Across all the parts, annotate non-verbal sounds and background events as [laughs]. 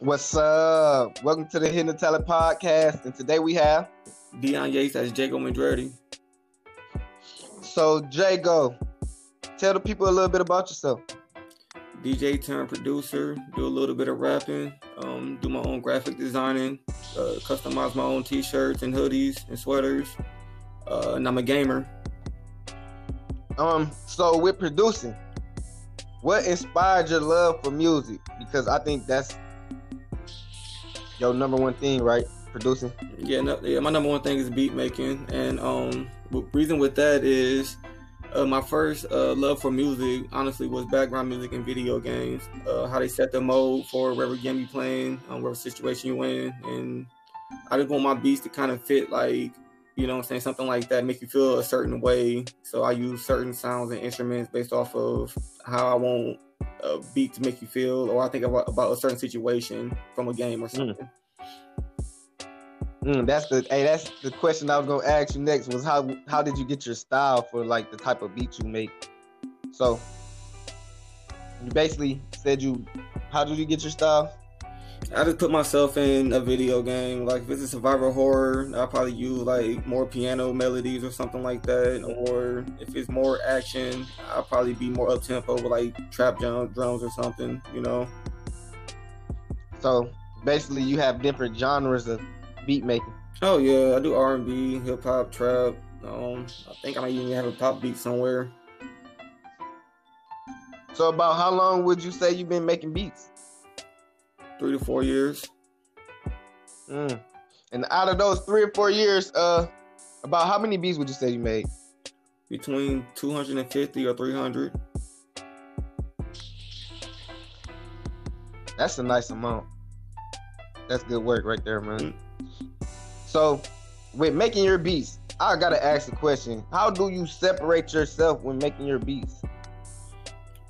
What's up? Welcome to the Hidden Talent Podcast, and today we have Dion Yates as Jago Mandretti. So Jago, tell the people a little bit about yourself. DJ turn producer, do a little bit of rapping, um, do my own graphic designing, uh, customize my own t-shirts and hoodies and sweaters, uh, and I'm a gamer. Um, so with producing, what inspired your love for music? Because I think that's your number one thing, right? Producing. Yeah, no, yeah. My number one thing is beat making, and um, reason with that is uh, my first uh, love for music, honestly, was background music and video games. Uh, how they set the mode for whatever game you playing, um, whatever situation you in, and I just want my beats to kind of fit like, you know, I'm saying something like that, make you feel a certain way. So I use certain sounds and instruments based off of how I want a beat to make you feel, or I think about, about a certain situation from a game or hmm. something. Mm. that's the hey, that's the question I was gonna ask you next was how how did you get your style for like the type of beat you make? So you basically said you how did you get your style? I just put myself in a video game. Like if it's a survival horror, I'll probably use like more piano melodies or something like that. Or if it's more action, I'll probably be more up tempo with like trap drums or something, you know. So basically you have different genres of beat making. Oh yeah, I do R and B, hip hop, trap. Um, I think I might even have a pop beat somewhere. So about how long would you say you've been making beats? Three to four years. Mm. And out of those three or four years, uh, about how many beats would you say you made? Between 250 or 300. That's a nice amount. That's good work right there, man. Mm. So, with making your beats, I gotta ask a question. How do you separate yourself when making your beats?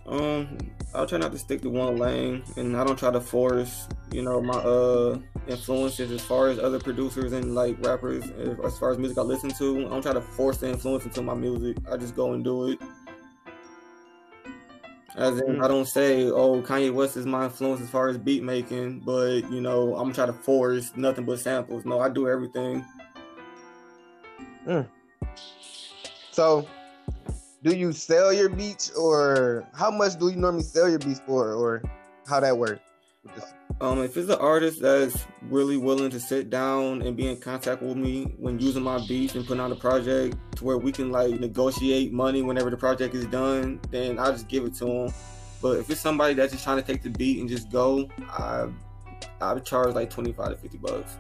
Um, I'll try not to stick to one lane, and I don't try to force, you know, my uh influences as far as other producers and like rappers, as far as music I listen to. I don't try to force the influence into my music. I just go and do it. As in, I don't say, "Oh, Kanye West is my influence as far as beat making," but you know, I'm trying to force nothing but samples. No, I do everything. Mm. So, do you sell your beats or how much do you normally sell your beats for or how that works? Um if it's an artist that's really willing to sit down and be in contact with me when using my beats and putting out a project to where we can like negotiate money whenever the project is done then i'll just give it to them but if it's somebody that's just trying to take the beat and just go i i would charge like 25 to 50 bucks.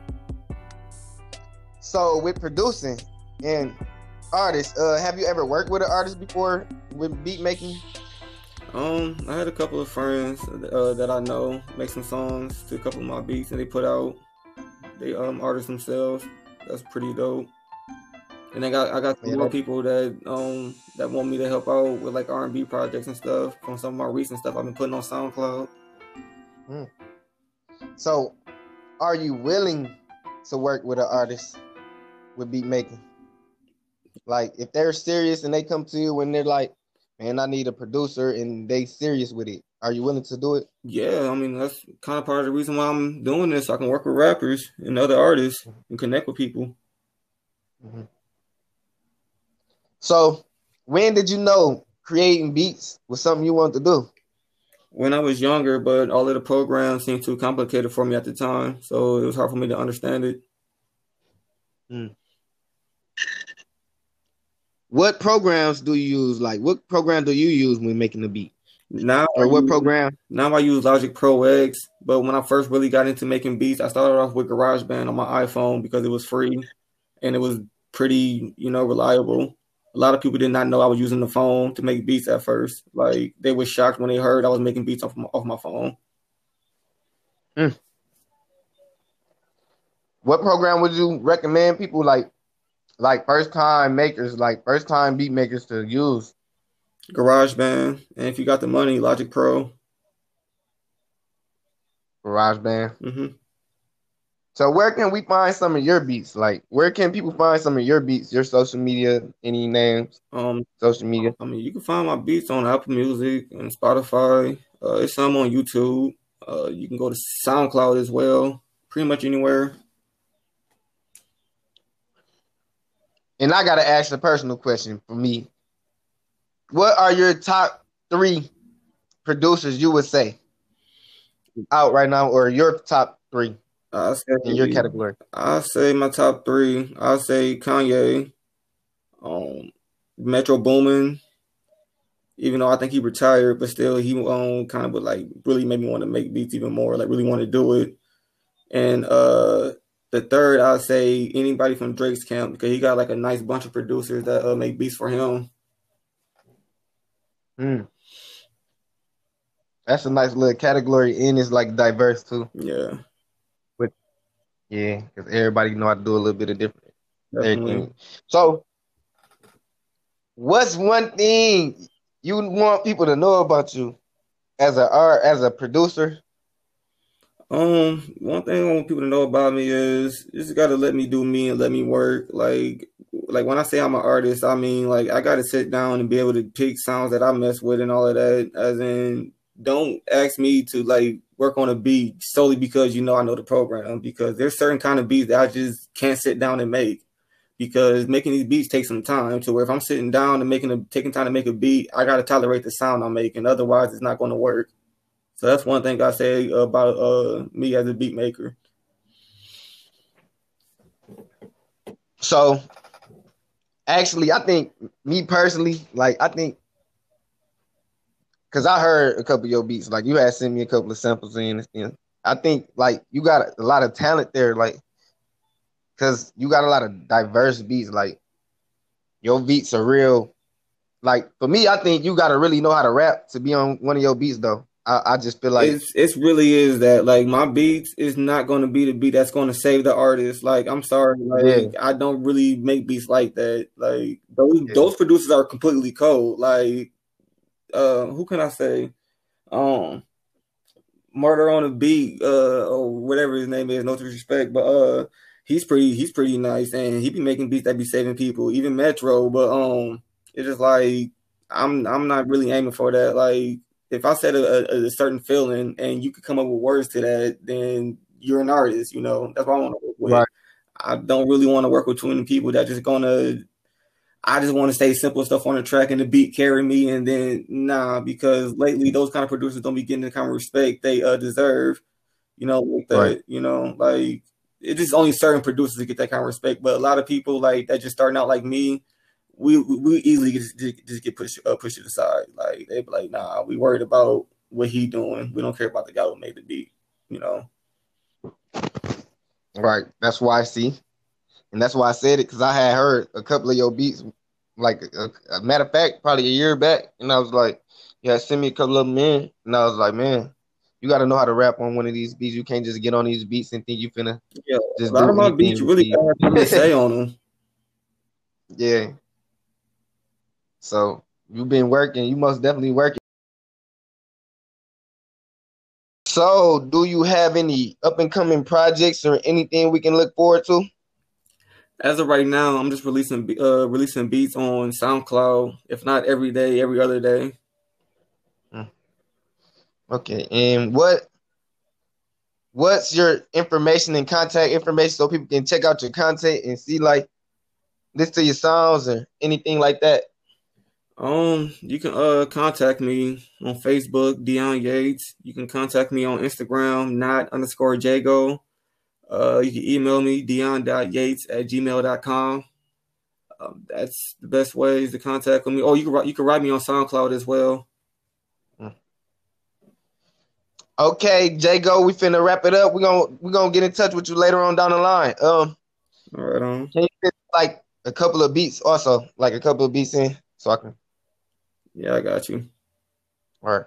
So with producing and artist. Uh, have you ever worked with an artist before with beat making? Um, I had a couple of friends uh, that I know make some songs to a couple of my beats, and they put out. They um artists themselves. That's pretty dope. And I got I got some yeah. more people that um that want me to help out with like R and B projects and stuff from some of my recent stuff I've been putting on SoundCloud. Hmm. So, are you willing to work with an artist with beat making? Like if they're serious and they come to you and they're like, "Man, I need a producer," and they serious with it, are you willing to do it? Yeah, I mean that's kind of part of the reason why I'm doing this. I can work with rappers and other artists and connect with people. Mm-hmm. So, when did you know creating beats was something you wanted to do? When I was younger, but all of the programs seemed too complicated for me at the time, so it was hard for me to understand it. Mm. What programs do you use? Like, what program do you use when making the beat? Now, or what program? Now I use Logic Pro X. But when I first really got into making beats, I started off with GarageBand on my iPhone because it was free and it was pretty, you know, reliable. A lot of people did not know I was using the phone to make beats at first. Like they were shocked when they heard I was making beats off my, off my phone. Mm. What program would you recommend people like like first time makers, like first time beat makers to use? GarageBand, and if you got the money, Logic Pro. GarageBand. Mm-hmm. So where can we find some of your beats? Like where can people find some of your beats? Your social media, any names? Um, social media. I mean, you can find my beats on Apple Music and Spotify. Uh, it's some on YouTube. Uh, you can go to SoundCloud as well. Pretty much anywhere. And I gotta ask a personal question for me. What are your top three producers you would say out right now, or your top three I say in your category? I say my top three. I say Kanye, um, Metro Boomin. Even though I think he retired, but still he um kind of would like really made me want to make beats even more, like really want to do it. And uh the third, I'd say anybody from Drake's camp because he got like a nice bunch of producers that uh, make beats for him. Hmm. That's a nice little category, and it's like diverse too. Yeah, Yeah, because everybody know how to do a little bit of different everything. So, what's one thing you want people to know about you as a art as a producer? Um, one thing I want people to know about me is you just gotta let me do me and let me work. Like, like when I say I'm an artist, I mean like I gotta sit down and be able to pick sounds that I mess with and all of that. As in, don't ask me to like work on a beat solely because you know I know the program. Because there's certain kind of beats that I just can't sit down and make. Because making these beats takes some time. To where if I'm sitting down and making a taking time to make a beat, I gotta tolerate the sound I'm making. Otherwise, it's not to work. So that's one thing I say about uh me as a beat maker. So, actually, I think me personally, like I think, cause I heard a couple of your beats, like you had sent me a couple of samples in. And I think like you got a lot of talent there, like, cause you got a lot of diverse beats. Like your beats are real. Like for me, I think you gotta really know how to rap to be on one of your beats, though. I, I just feel like it's it's really is that like my beats is not going to be the beat that's going to save the artist. Like I'm sorry, like Yeah. I don't really make beats like that. Like those Yeah. those producers are completely cold. Like uh who can I say? Um Murder on a Beat, uh or whatever his name is, no disrespect, but uh he's pretty he's pretty nice and he be making beats that be saving people, even Metro, but um it's just like I'm I'm not really aiming for that. Like if I said a, a, a certain feeling and you could come up with words to that, then you're an artist, you know. That's what I want to work with. Right. I don't really want to work with too many people that just gonna I just want to say simple stuff on the track and the beat carry me and then nah, because lately those kind of producers don't be getting the kind of respect they uh deserve. You know, like that, Right. you know, like it's just only certain producers that get that kind of respect, but a lot of people like that just starting out like me, we we easily just, just get pushed uh, pushed to the side. Like they be like, nah, we worried about what he doing. We don't care about the guy who made the beat. You know. Right. That's why I see. And that's why I said it because I had heard a couple of your beats, like a, a matter of fact, probably a year back. And I was like, yeah, send me a couple of them in. And I was like, man, you got to know how to rap on one of these beats. You can't just get on these beats and think you finna Yeah, just a lot of my beats you really have to say on them. [laughs] Yeah. So you've been working. You most definitely working. So, do you have any up and coming projects or anything we can look forward to? As of right now, I'm just releasing uh releasing beats on SoundCloud. If not every day, every other day. Okay, and what what's your information and contact information so people can check out your content and see like listen to your songs or anything like that? Um, you can uh contact me on Facebook, Dion Yates. You can contact me on Instagram, not underscore Jago. Uh, you can email me, dion.yates at gmail.com. Um, that's the best ways to contact me. Oh, you can write- you can write me on SoundCloud as well. Okay, Jago, we finna wrap it up. We're gonna we're gonna get in touch with you later on down the line. Um All right, on. get like a couple of beats also, like a couple of beats in so I can Yeah, I got you. all right.